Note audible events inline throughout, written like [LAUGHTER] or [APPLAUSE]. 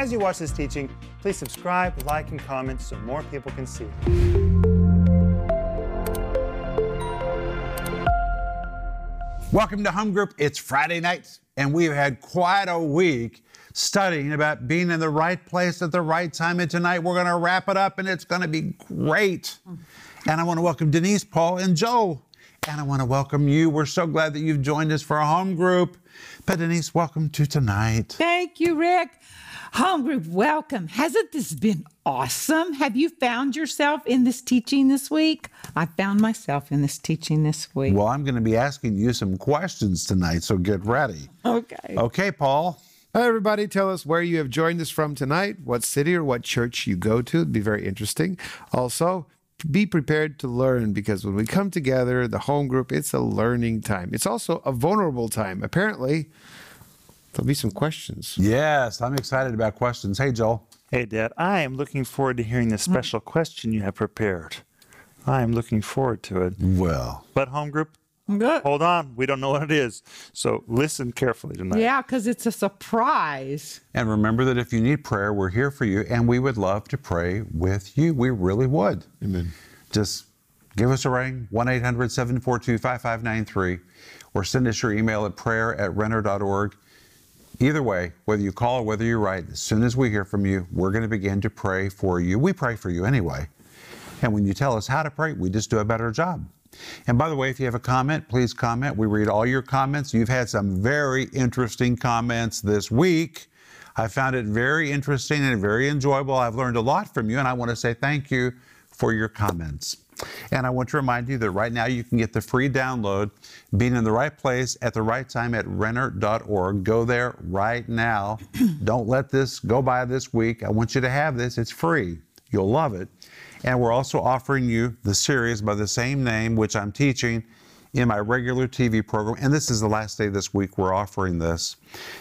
As you watch this teaching, please subscribe, like, and comment so more people can see. Welcome to Home Group. It's Friday night, and we've had quite a week studying about being in the right place at the right time. And tonight we're going to wrap it up, and it's going to be great. And I want to welcome Denise, Paul, and Joe. And I want to welcome you. We're so glad that you've joined us for a home group. But Denise, welcome to tonight. Thank you, Rick. Home group, welcome. Hasn't this been awesome? Have you found yourself in this teaching this week? I found myself in this teaching this week. Well, I'm going to be asking you some questions tonight, so get ready. Okay. Okay, Paul. Hi, everybody. Tell us where you have joined us from tonight, what city or what church you go to. It'd be very interesting. Also, be prepared to learn because when we come together, the home group, it's a learning time. It's also a vulnerable time. Apparently, there'll be some questions. Yes, I'm excited about questions. Hey, Joel. Hey, Dad, I am looking forward to hearing the special question you have prepared. I am looking forward to it. Well, But, home group, Good. hold on. We don't know what it is. So listen carefully tonight. Yeah, because it's a surprise. And remember that if you need prayer, we're here for you, and we would love to pray with you. We really would. Amen. Just give us a ring, 1 800 742 5593, or send us your email at prayer at renner.org. Either way, whether you call or whether you write, as soon as we hear from you, we're going to begin to pray for you. We pray for you anyway. And when you tell us how to pray, we just do a better job. And by the way, if you have a comment, please comment. We read all your comments. You've had some very interesting comments this week. I found it very interesting and very enjoyable. I've learned a lot from you, and I want to say thank you for your comments. And I want to remind you that right now you can get the free download, Being in the Right Place at the Right Time at Renner.org. Go there right now. [CLEARS THROAT] Don't let this go by this week. I want you to have this. It's free. You'll love it. And we're also offering you the series by the same name, which I'm teaching in my regular TV program. And this is the last day this week we're offering this.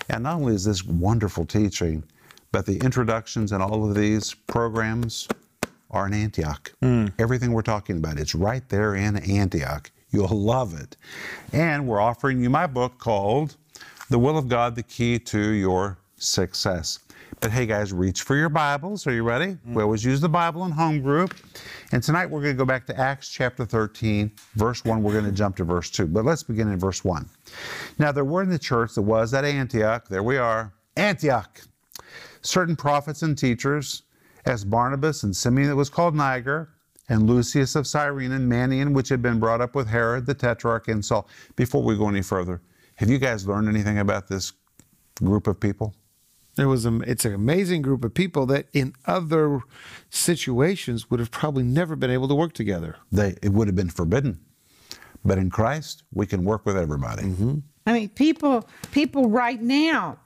And not only is this wonderful teaching, but the introductions and all of these programs are in Antioch. Hmm. Everything we're talking about, it's right there in Antioch. You'll love it. And we're offering you my book called The Will of God, the Key to Your Success. But hey, guys, reach for your Bibles. Are you ready? Hmm. We always use the Bible in home group. And tonight we're going to go back to Acts chapter 13, verse 1. We're going to jump to verse 2. But let's begin in verse 1. Now, there were in the church that was at Antioch, there we are, Antioch, certain prophets and teachers, as Barnabas and Simeon that was called Niger, and Lucius of Cyrene and Manaen, which had been brought up with Herod the Tetrarch and Saul. Before we go any further, have you guys learned anything about this group of people? There was a, it's an amazing group of people that in other situations would have probably never been able to work together. They, it would have been forbidden. But in Christ, we can work with everybody. Mm-hmm. I mean, people people right now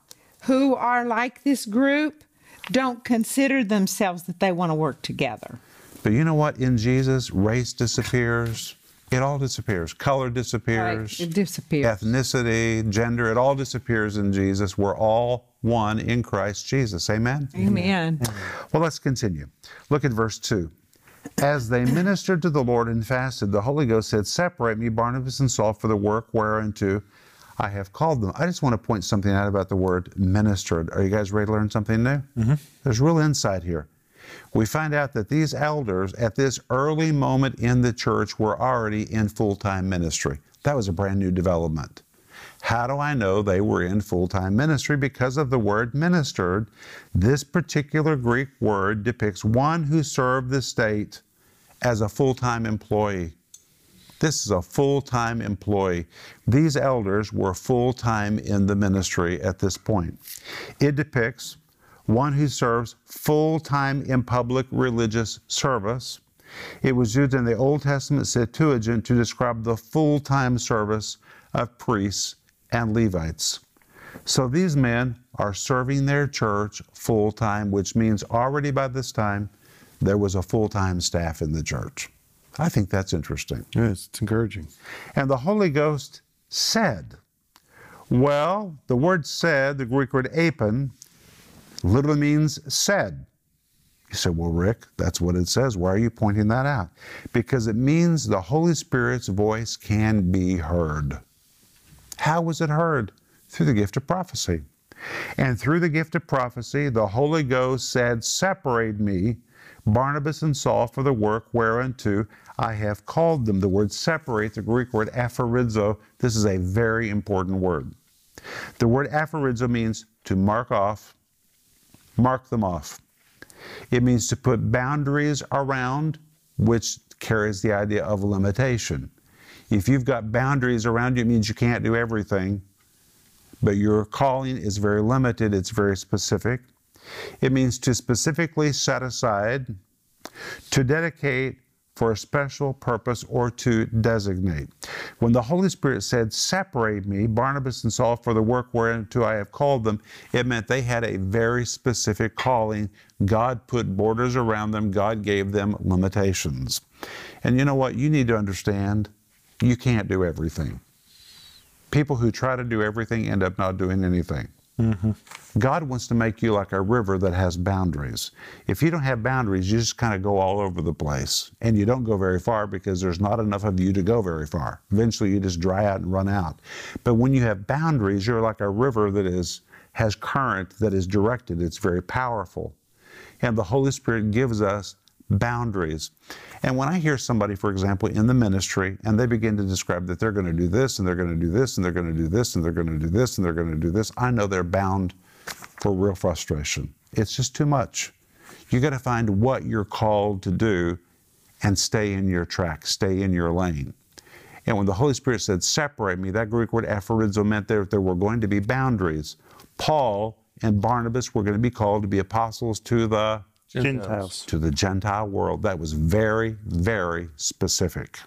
who are like this group don't consider themselves that they want to work together. But you know what? In Jesus, race disappears. It all disappears. Color disappears. Right? It disappears. Ethnicity, gender, it all disappears in Jesus. We're all one in Christ Jesus. Amen? Amen. Well, let's continue. Look at verse 2. As they ministered to the Lord and fasted, the Holy Ghost said, Separate me, Barnabas and Saul, for the work whereunto I have called them. I just want to point something out about the word ministered. Are you guys ready to learn something new? Mm-hmm. There's real insight here. We find out that these elders at this early moment in the church were already in full time ministry. That was a brand new development. How do I know they were in full time ministry? Because of the word ministered. This particular Greek word depicts one who served the state as a full time employee. This is a full time employee. These elders were full time in the ministry at this point. It depicts one who serves full time in public religious service. It was used in the Old Testament Septuagint to describe the full time service of priests and Levites. So these men are serving their church full time, which means already by this time there was a full time staff in the church. I think that's interesting. Yes, it's encouraging. And the Holy Ghost said, well, the word said, the Greek word eipen, literally means said. You say, well, Rick, that's what it says. Why are you pointing that out? Because it means the Holy Spirit's voice can be heard. How was it heard? Through the gift of prophecy. And through the gift of prophecy, the Holy Ghost said, Separate me, Barnabas and Saul, for the work whereunto I have called them. The word separate, the Greek word aphorizo, this is a very important word. The word aphorizo means to mark off, mark them off. It means to put boundaries around, which carries the idea of limitation. If you've got boundaries around you, it means you can't do everything, but your calling is very limited, it's very specific. It means to specifically set aside, to dedicate for a special purpose or to designate. When the Holy Spirit said, Separate me, Barnabas and Saul, for the work whereunto I have called them, it meant they had a very specific calling. God put borders around them, God gave them limitations. And you know what? You need to understand you can't do everything. People who try to do everything end up not doing anything. Mm-hmm. God wants to make you like a river that has boundaries. If you don't have boundaries, you just kind of go all over the place and you don't go very far because there's not enough of you to go very far. Eventually, you just dry out and run out. But when you have boundaries, you're like a river that is has current that is directed. It's very powerful. And the Holy Spirit gives us boundaries. And when I hear somebody, for example, in the ministry, and they begin to describe that they're going to do this, and they're going to do this, and they're going to do this, and they're going to do this, and they're going to do this, I know they're bound for real frustration. It's just too much. You got to find what you're called to do and stay in your track, stay in your lane. And when the Holy Spirit said, separate me, that Greek word aphorizo meant that there were going to be boundaries. Paul and Barnabas were going to be called to be apostles to the Gentiles. to the Gentile world. That was very, very specific.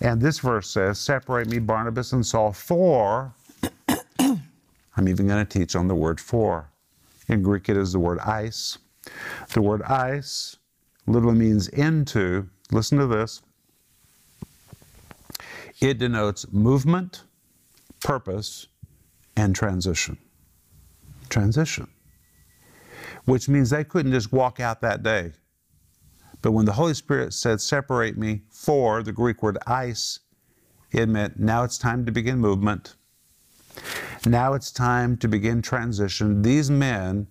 And this verse says, Separate me, Barnabas and Saul, for. [COUGHS] I'm even going to teach on the word for. In Greek, it is the word eis. The word eis literally means into. Listen to this. It denotes movement, purpose, and transition. Transition which means they couldn't just walk out that day. But when the Holy Spirit said, Separate me for the Greek word eis, it meant now it's time to begin movement. Now it's time to begin transition. These men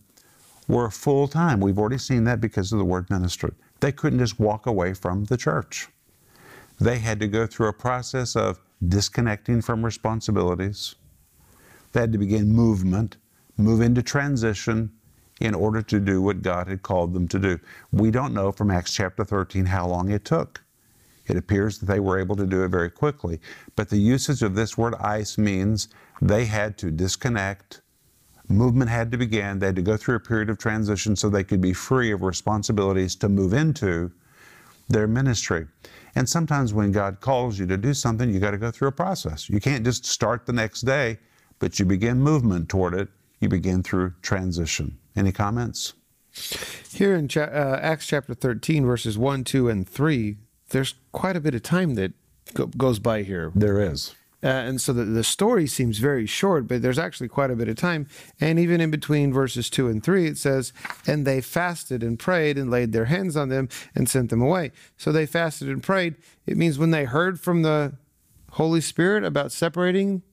were full time. We've already seen that because of the word ministry. They couldn't just walk away from the church. They had to go through a process of disconnecting from responsibilities. They had to begin movement, move into transition, in order to do what God had called them to do. We don't know from Acts chapter 13 how long it took. It appears that they were able to do it very quickly. But the usage of this word eis means they had to disconnect, movement had to begin, they had to go through a period of transition so they could be free of responsibilities to move into their ministry. And sometimes when God calls you to do something, you got to go through a process. You can't just start the next day, but you begin movement toward it. You begin through transition. Any comments? Here in uh, Acts chapter 13, verses 1, 2, and 3, there's quite a bit of time that go- goes by here. There is. Uh, and so the, the story seems very short, but there's actually quite a bit of time. And even in between verses 2 and 3, it says, And they fasted and prayed and laid their hands on them and sent them away. So they fasted and prayed. It means when they heard from the Holy Spirit about separating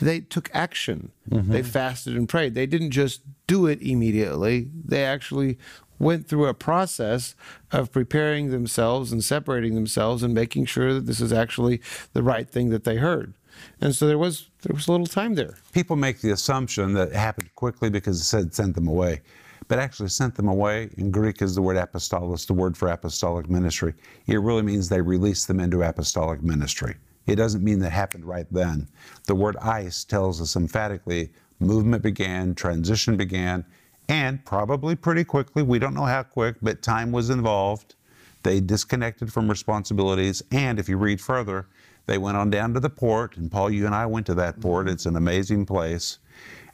they took action. Mm-hmm. They fasted and prayed. They didn't just do it immediately. They actually went through a process of preparing themselves and separating themselves and making sure that this is actually the right thing that they heard. And so there was there was a little time there. People make the assumption that it happened quickly because it said sent them away. But actually sent them away in Greek is the word apostolos, the word for apostolic ministry. It really means they released them into apostolic ministry. It doesn't mean that happened right then. The word eis tells us emphatically movement began, transition began, and probably pretty quickly, we don't know how quick, but time was involved. They disconnected from responsibilities, and if you read further, they went on down to the port, and Paul, you and I went to that port. Mm-hmm. It's an amazing place.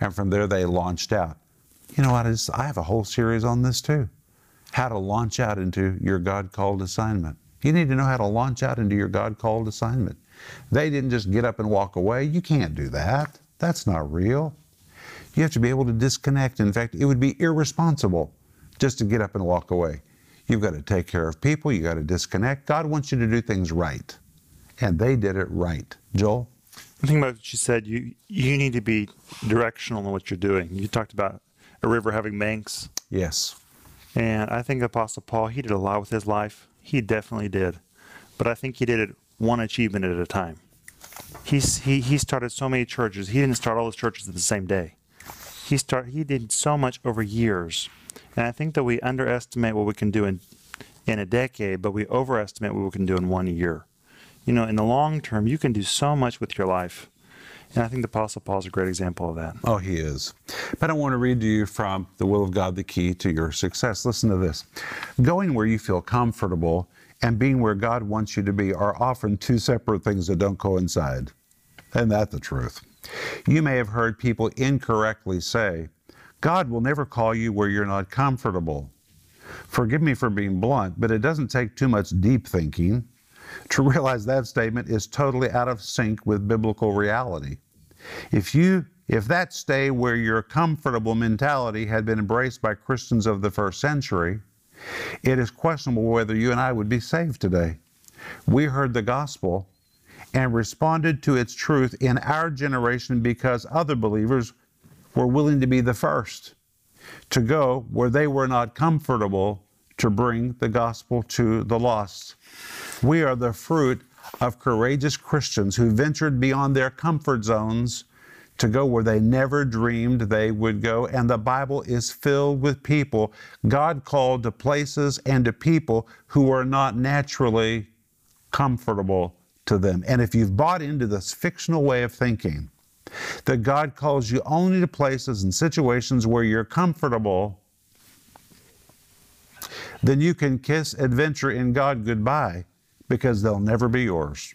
And from there, they launched out. You know what? I, just, I have a whole series on this too how to launch out into your God called assignment. You need to know how to launch out into your God called assignment. They didn't just get up and walk away. You can't do that. That's not real. You have to be able to disconnect. In fact, it would be irresponsible just to get up and walk away. You've got to take care of people. You've got to disconnect. God wants you to do things right. And they did it right. Joel? I think about what you said. You you need to be directional in what you're doing. You talked about a river having banks, Yes. and I think Apostle Paul he did a lot with his life. He definitely did, but I think he did it one achievement at a time. He's, he he started so many churches. He didn't start all his churches at the same day. He start he did so much over years, and I think that we underestimate what we can do in in a decade, but we overestimate what we can do in one year. You know, in the long term, you can do so much with your life. And I think the Apostle Paul is a great example of that. Oh, he is. But I want to read to you from The Will of God, the Key to Your Success. Listen to this. Going where you feel comfortable and being where God wants you to be are often two separate things that don't coincide. Isn't that the truth? You may have heard people incorrectly say, God will never call you where you're not comfortable. Forgive me for being blunt, but it doesn't take too much deep thinking to [LAUGHS] realize that statement is totally out of sync with biblical reality. If you if that stay where you're comfortable mentality had been embraced by Christians of the first century, it is questionable whether you and I would be saved today. We heard the gospel and responded to its truth in our generation because other believers were willing to be the first to go where they were not comfortable to bring the gospel to the lost. We are the fruit of courageous Christians who ventured beyond their comfort zones to go where they never dreamed they would go. And the Bible is filled with people God called to places and to people who are not naturally comfortable to them. And if you've bought into this fictional way of thinking, that God calls you only to places and situations where you're comfortable, then you can kiss adventure in God goodbye because they'll never be yours.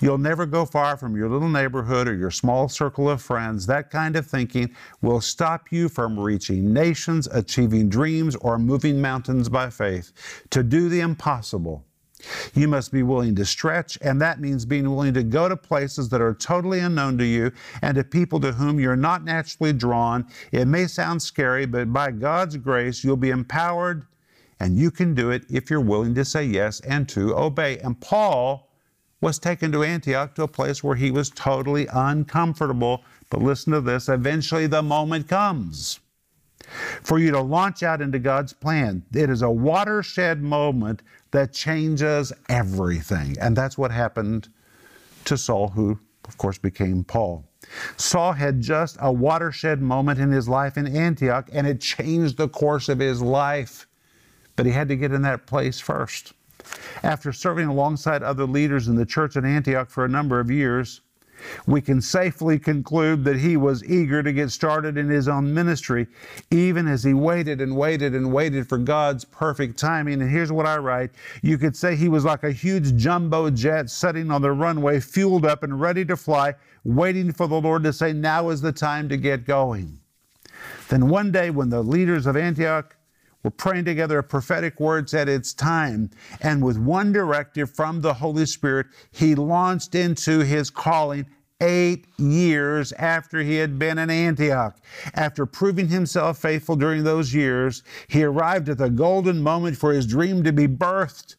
You'll never go far from your little neighborhood or your small circle of friends. That kind of thinking will stop you from reaching nations, achieving dreams, or moving mountains by faith. To do the impossible, you must be willing to stretch, and that means being willing to go to places that are totally unknown to you and to people to whom you're not naturally drawn. It may sound scary, but by God's grace, you'll be empowered, and you can do it if you're willing to say yes and to obey. And Paul was taken to Antioch to a place where he was totally uncomfortable. But listen to this eventually the moment comes for you to launch out into God's plan. It is a watershed moment that changes everything. And that's what happened to Saul, who, of course, became Paul. Saul had just a watershed moment in his life in Antioch, and it changed the course of his life. But he had to get in that place first. After serving alongside other leaders in the church at Antioch for a number of years, we can safely conclude that he was eager to get started in his own ministry, even as he waited and waited and waited for God's perfect timing. And here's what I write you could say he was like a huge jumbo jet sitting on the runway, fueled up and ready to fly, waiting for the Lord to say, Now is the time to get going. Then one day, when the leaders of Antioch we're praying together prophetic word at it's time. And with one directive from the Holy Spirit, he launched into his calling eight years after he had been in Antioch. After proving himself faithful during those years, he arrived at the golden moment for his dream to be birthed.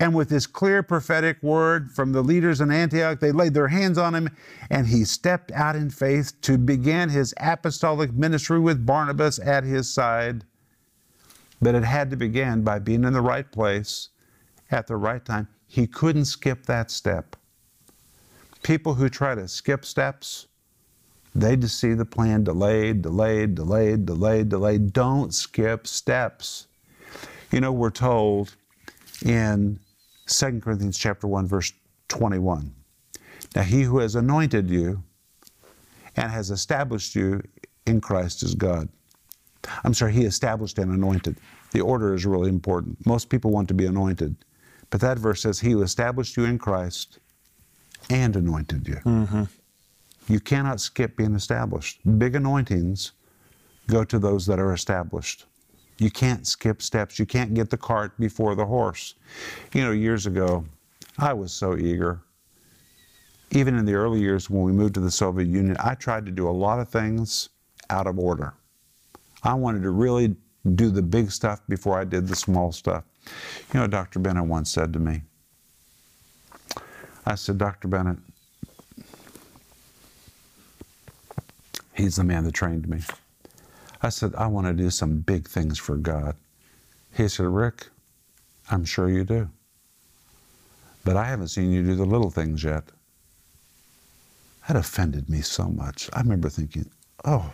And with this clear prophetic word from the leaders in Antioch, they laid their hands on him and he stepped out in faith to begin his apostolic ministry with Barnabas at his side. But it had to begin by being in the right place at the right time. He couldn't skip that step. People who try to skip steps, they just see the plan delayed, delayed, delayed, delayed, delayed. Don't skip steps. You know, we're told in 2 Corinthians chapter 1, verse 21. Now he who has anointed you and has established you in Christ is God. I'm sorry, he established and anointed. The order is really important. Most people want to be anointed. But that verse says, He who established you in Christ and anointed you. Mm-hmm. You cannot skip being established. Big anointings go to those that are established. You can't skip steps. You can't get the cart before the horse. You know, years ago, I was so eager. Even in the early years when we moved to the Soviet Union, I tried to do a lot of things out of order. I wanted to really do the big stuff before I did the small stuff. You know, Dr. Bennett once said to me, I said, Dr. Bennett, He's the man that trained me. I said, I want to do some big things for God. He said, Rick, I'm sure you do. But I haven't seen you do the little things yet. That offended me so much. I remember thinking, oh,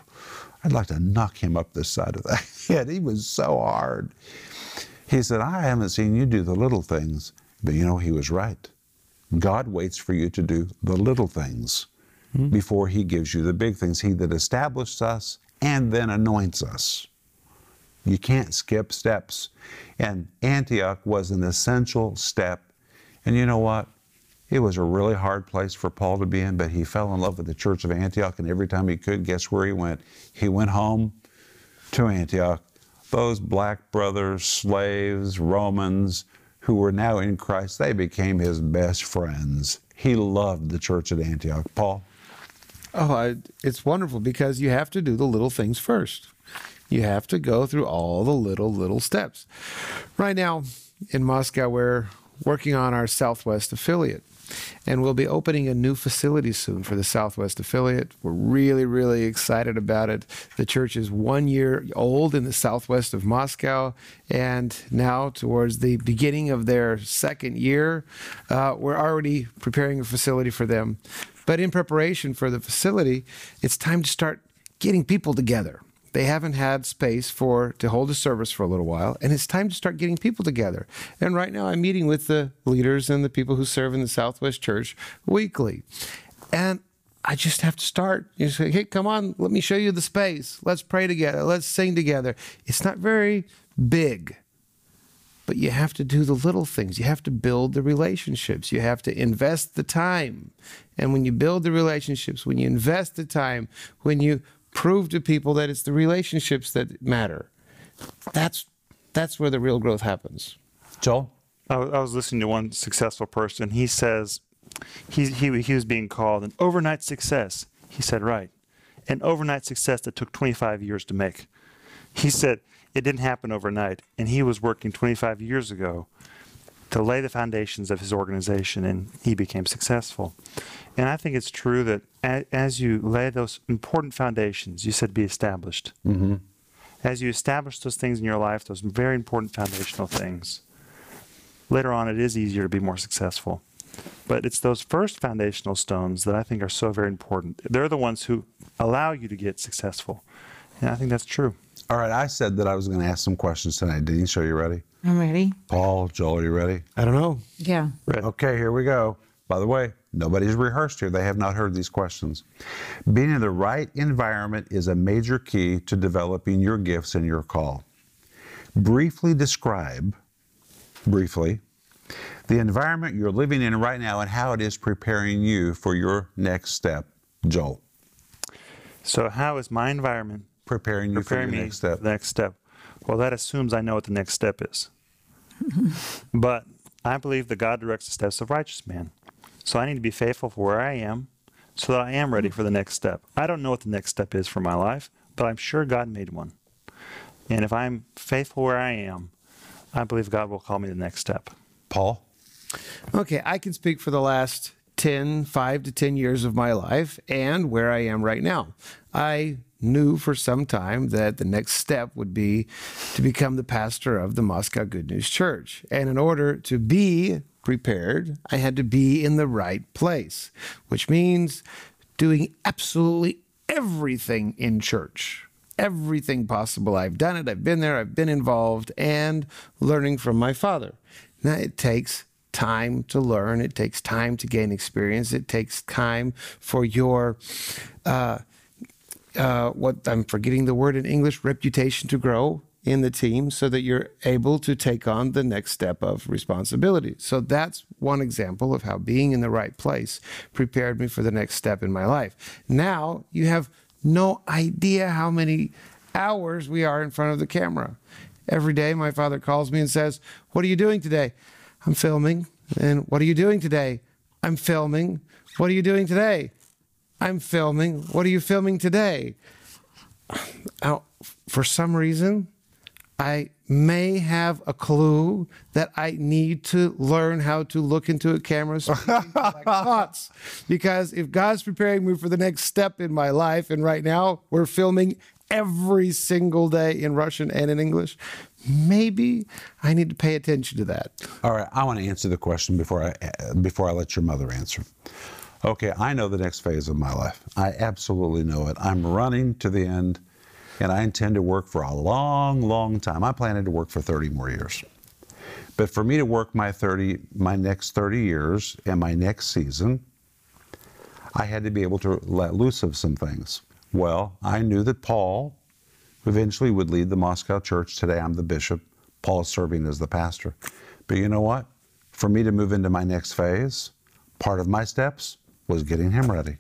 I'd like to knock him up the side of the [LAUGHS] head. He was so hard. He said, I haven't seen you do the little things. But you know, he was right. God waits for you to do the little things hmm. before he gives you the big things. He that established us and then anoints us. You can't skip steps. And Antioch was an essential step. And you know what? It was a really hard place for Paul to be in, but he fell in love with the church of Antioch, and every time he could, guess where he went? He went home to Antioch. Those black brothers, slaves, Romans, who were now in Christ, they became his best friends. He loved the church at Antioch. Paul? Oh, I, it's wonderful because you have to do the little things first. You have to go through all the little, little steps. Right now in Moscow, we're working on our Southwest affiliate. And we'll be opening a new facility soon for the Southwest affiliate. We're really, really excited about it. The church is one year old in the southwest of Moscow, and now towards the beginning of their second year, uh, we're already preparing a facility for them. But in preparation for the facility, it's time to start getting people together they haven't had space for to hold a service for a little while and it's time to start getting people together and right now i'm meeting with the leaders and the people who serve in the southwest church weekly and i just have to start you say hey come on let me show you the space let's pray together let's sing together it's not very big but you have to do the little things. You have to build the relationships. You have to invest the time. And when you build the relationships, when you invest the time, when you prove to people that it's the relationships that matter. That's that's where the real growth happens. Joel? I, I was listening to one successful person. He says he, he, he was being called an overnight success. He said, right. An overnight success that took 25 years to make. He said it didn't happen overnight. And he was working 25 years ago to lay the foundations of his organization, and he became successful. And I think it's true that as you lay those important foundations, you said be established. Mm-hmm. As you establish those things in your life, those very important foundational things, later on it is easier to be more successful. But it's those first foundational stones that I think are so very important. They're the ones who allow you to get successful. And I think that's true. All right, I said that I was going to ask some questions tonight. Denise, are you ready? I'm ready. Paul, Joel, are you ready? I don't know. Yeah. Right. Okay, here we go. By the way, nobody's rehearsed here. They have not heard these questions. Being in the right environment is a major key to developing your gifts and your call. Briefly describe, briefly, the environment you're living in right now and how it is preparing you for your next step. Joel, So, how is my environment preparing you preparing for me your next step. the next step? Well, that assumes I know what the next step is. [LAUGHS] but I believe that God directs the steps of righteous man. So I need to be faithful for where I am so that I am ready for the next step. I don't know what the next step is for my life, but I'm sure God made one. And if I'm faithful where I am, I believe God will call me the next step. Paul, Okay, I can speak for the last 10, 5 to 10 years of my life and where I am right now. I knew for some time that the next step would be to become the pastor of the Moscow Good News Church. And in order to be prepared, I had to be in the right place, which means doing absolutely everything in church. Everything possible. I've done it, I've been there, I've been involved, and learning from my father. Now, it takes time to learn. It takes time to gain experience. It takes time for your, uh, uh, what I'm forgetting the word in English, reputation to grow in the team so that you're able to take on the next step of responsibility. So that's one example of how being in the right place prepared me for the next step in my life. Now you have no idea how many hours we are in front of the camera. Every day, my father calls me and says, What are you doing today? I'm filming. And what are you doing today? I'm filming. What are you doing today? I'm filming. What are you filming today? Now, for some reason, I may have a clue that I need to learn how to look into a camera like [LAUGHS] thoughts. Because if God's preparing me for the next step in my life, and right now we're filming every single day in Russian and in English, maybe I need to pay attention to that. All right, I want to answer the question before I before I let your mother answer. Okay, I know the next phase of my life. I absolutely know it. I'm running to the end, and I intend to work for a long, long time. I plan to work for 30 more years. But for me to work my 30, my next 30 years and my next season, I had to be able to let loose of some things. Well, I knew that Paul eventually would lead the Moscow church. Today I'm the bishop. Paul is serving as the pastor. But you know what? For me to move into my next phase, part of my steps was getting him ready.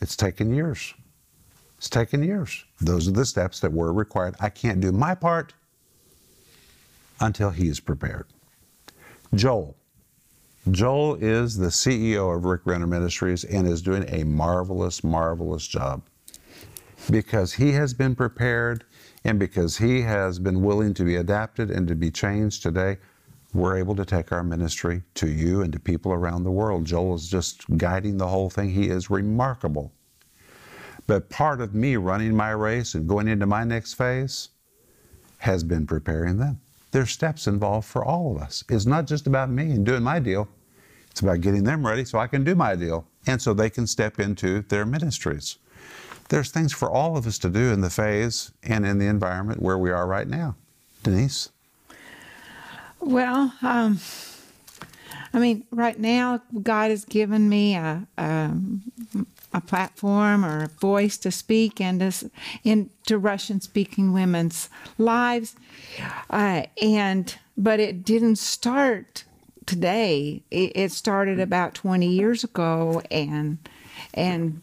It's taken years. It's taken years. Those are the steps that were required. I can't do my part until he is prepared. Joel. Joel is the CEO of Rick Renner Ministries and is doing a marvelous, marvelous job because he has been prepared and because he has been willing to be adapted and to be changed today, we're able to take our ministry to you and to people around the world. Joel is just guiding the whole thing. He is remarkable. But part of me running my race and going into my next phase has been preparing them. There's steps involved for all of us. It's not just about me and doing my deal. It's about getting them ready so I can do my deal and so they can step into their ministries there's things for all of us to do in the phase and in the environment where we are right now. Denise? Well, um, I mean, right now, God has given me a, a, a platform or a voice to speak into, into Russian speaking women's lives. Uh, and, but it didn't start today. It, it started about 20 years ago and, and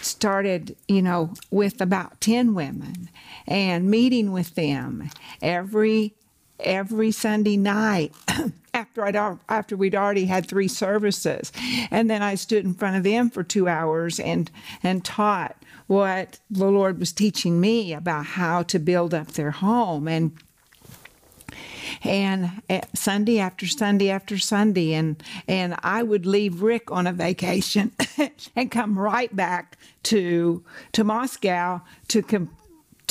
started, you know, with about 10 women and meeting with them every every Sunday night [COUGHS] after I'd after we'd already had three services. And then I stood in front of them for 2 hours and and taught what the Lord was teaching me about how to build up their home and and eh, Sunday after Sunday after Sunday, and and I would leave Rick on a vacation [LAUGHS] and come right back to to Moscow to com-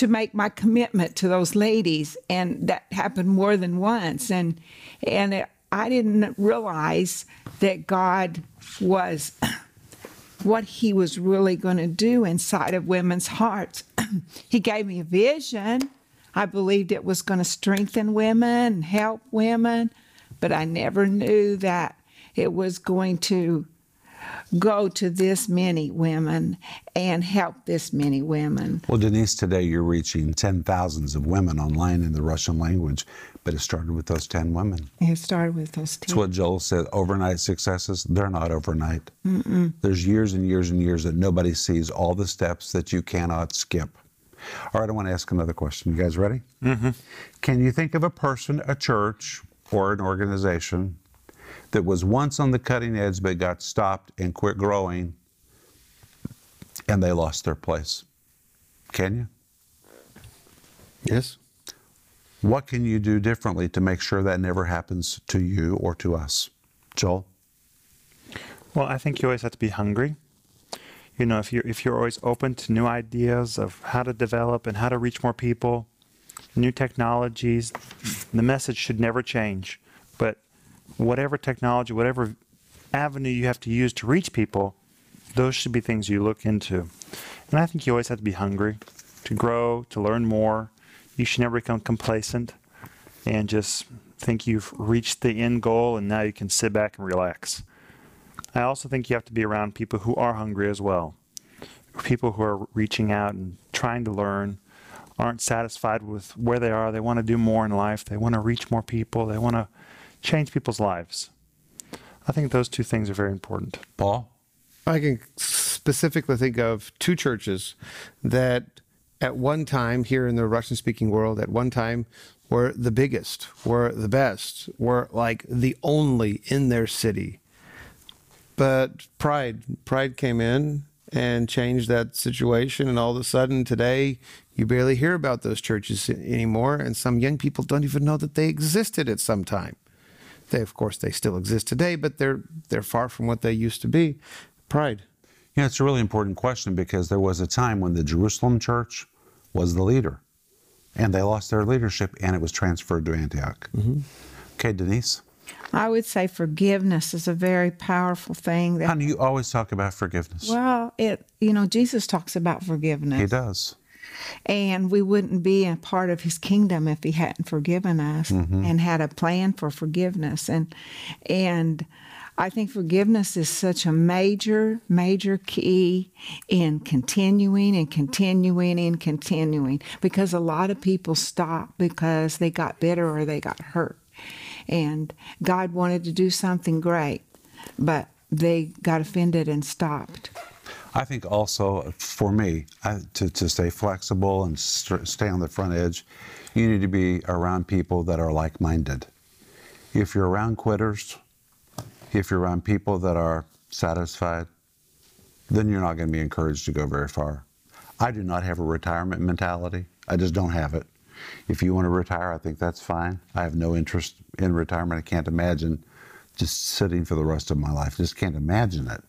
to make my commitment to those ladies, and that happened more than once, and and it, I didn't realize that God was [CLEARS THROAT] what he was really going to do inside of women's hearts. [CLEARS THROAT] he gave me a vision I believed it was going to strengthen women help women, but I never knew that it was going to go to this many women and help this many women. Well, Denise, today you're reaching ten thousands of women online in the Russian language, but it started with those 10 women. It started with those 10. It's what Joel said overnight successes, they're not overnight. Mm-mm. There's years and years and years that nobody sees all the steps that you cannot skip. All right, I want to ask another question. You guys ready? Mm-hmm. Can you think of a person, a church, or an organization that was once on the cutting edge but got stopped and quit growing and they lost their place? Can you? Yes. What can you do differently to make sure that never happens to you or to us? Joel? Well, I think you always have to be hungry you know, if you're if you're always open to new ideas of how to develop and how to reach more people, new technologies, the message should never change. Whatever technology, whatever avenue you have to use to reach people, those should be things you look into. And I think you always have to be hungry to grow, to learn more. You should never become complacent and just think you've reached the end goal and now you can sit back and relax. I also think you have to be around people who are hungry as well. People who are reaching out and trying to learn, aren't satisfied with where they are. They want to do more in life. They want to reach more people. They want to change people's lives. I think those two things are very important. Paul? I can specifically think of two churches that at one time here in the Russian speaking world, at one time were the biggest, were the best, were like the only in their city but pride, pride came in and changed that situation. And all of a sudden, today, You barely hear about those churches anymore, and some young people don't even know that they existed at some time. They, of course, they still exist today, but they're they're far from what they used to be. Pride. Yeah, it's a really important question because there was a time when the Jerusalem church was the leader, and they lost their leadership, and it was transferred to Antioch. Mm-hmm. Okay, Denise, I would say forgiveness is a very powerful thing. That, honey, you always talk about forgiveness. well, it you know Jesus talks about forgiveness. he does. And we wouldn't be a part of his kingdom if he hadn't forgiven us mm-hmm. and had a plan for forgiveness. And and I think forgiveness is such a major, major key in continuing and continuing and continuing because a lot of people stop because they got bitter or they got hurt. And God wanted to do something great, but they got offended and stopped. I think also for me, I, to, to stay flexible and st- stay on the front edge, you need to be around people that are like minded. If you're around quitters, if you're around people that are satisfied, then you're not going to be encouraged to go very far. I do not have a retirement mentality. I just don't have it. If you want to retire, I think that's fine. I have no interest in retirement. I can't imagine just sitting for the rest of my life. Just can't imagine it.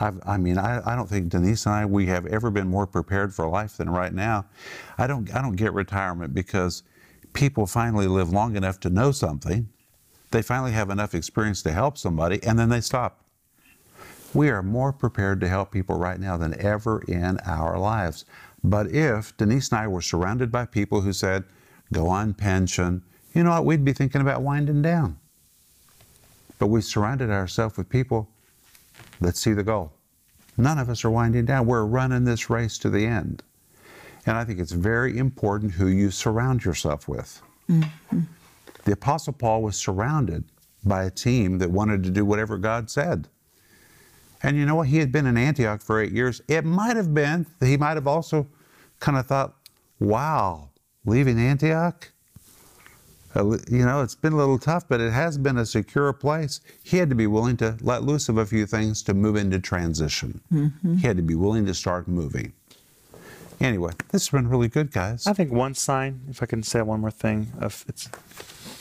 I've, I mean, I, I don't think Denise and I we have ever been more prepared for life than right now. I don't I don't get retirement because people finally live long enough to know something. They finally have enough experience to help somebody, and then they stop. We are more prepared to help people right now than ever in our lives. But if Denise and I were surrounded by people who said, "Go on pension," you know what? We'd be thinking about winding down. But we surrounded ourselves with people Let's see the goal. None of us are winding down. We're running this race to the end. And I think it's very important who you surround yourself with. Mm-hmm. The Apostle Paul was surrounded by a team that wanted to do whatever God said. And you know what? He had been in Antioch for eight years. It might have been, he might have also kind of thought, wow, leaving Antioch? Uh, You know, it's been a little tough, but it has been a secure place. He had to be willing to let loose of a few things to move into transition. He had to be willing to start moving. Anyway, this has been really good, guys. I think one sign, if I can say one more thing, of it's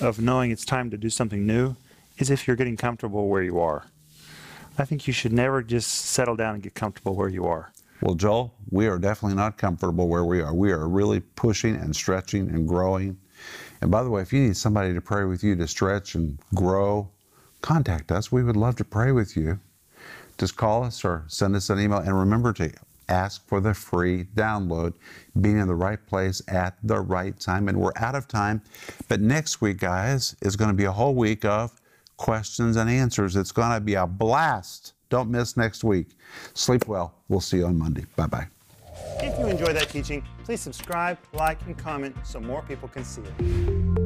of knowing it's time to do something new, is if you're getting comfortable where you are. I think you should never just settle down and get comfortable where you are. Well, Joel, we are definitely not comfortable where we are. We are really pushing and stretching and growing. And by the way, if you need somebody to pray with you to stretch and grow, contact us. We would love to pray with you. Just call us or send us an email. And remember to ask for the free download, being in the right place at the right time. And we're out of time. But next week, guys, is going to be a whole week of questions and answers. It's going to be a blast. Don't miss next week. Sleep well. We'll see you on Monday. Bye bye. If you enjoy that teaching, please subscribe, like, and comment so more people can see it.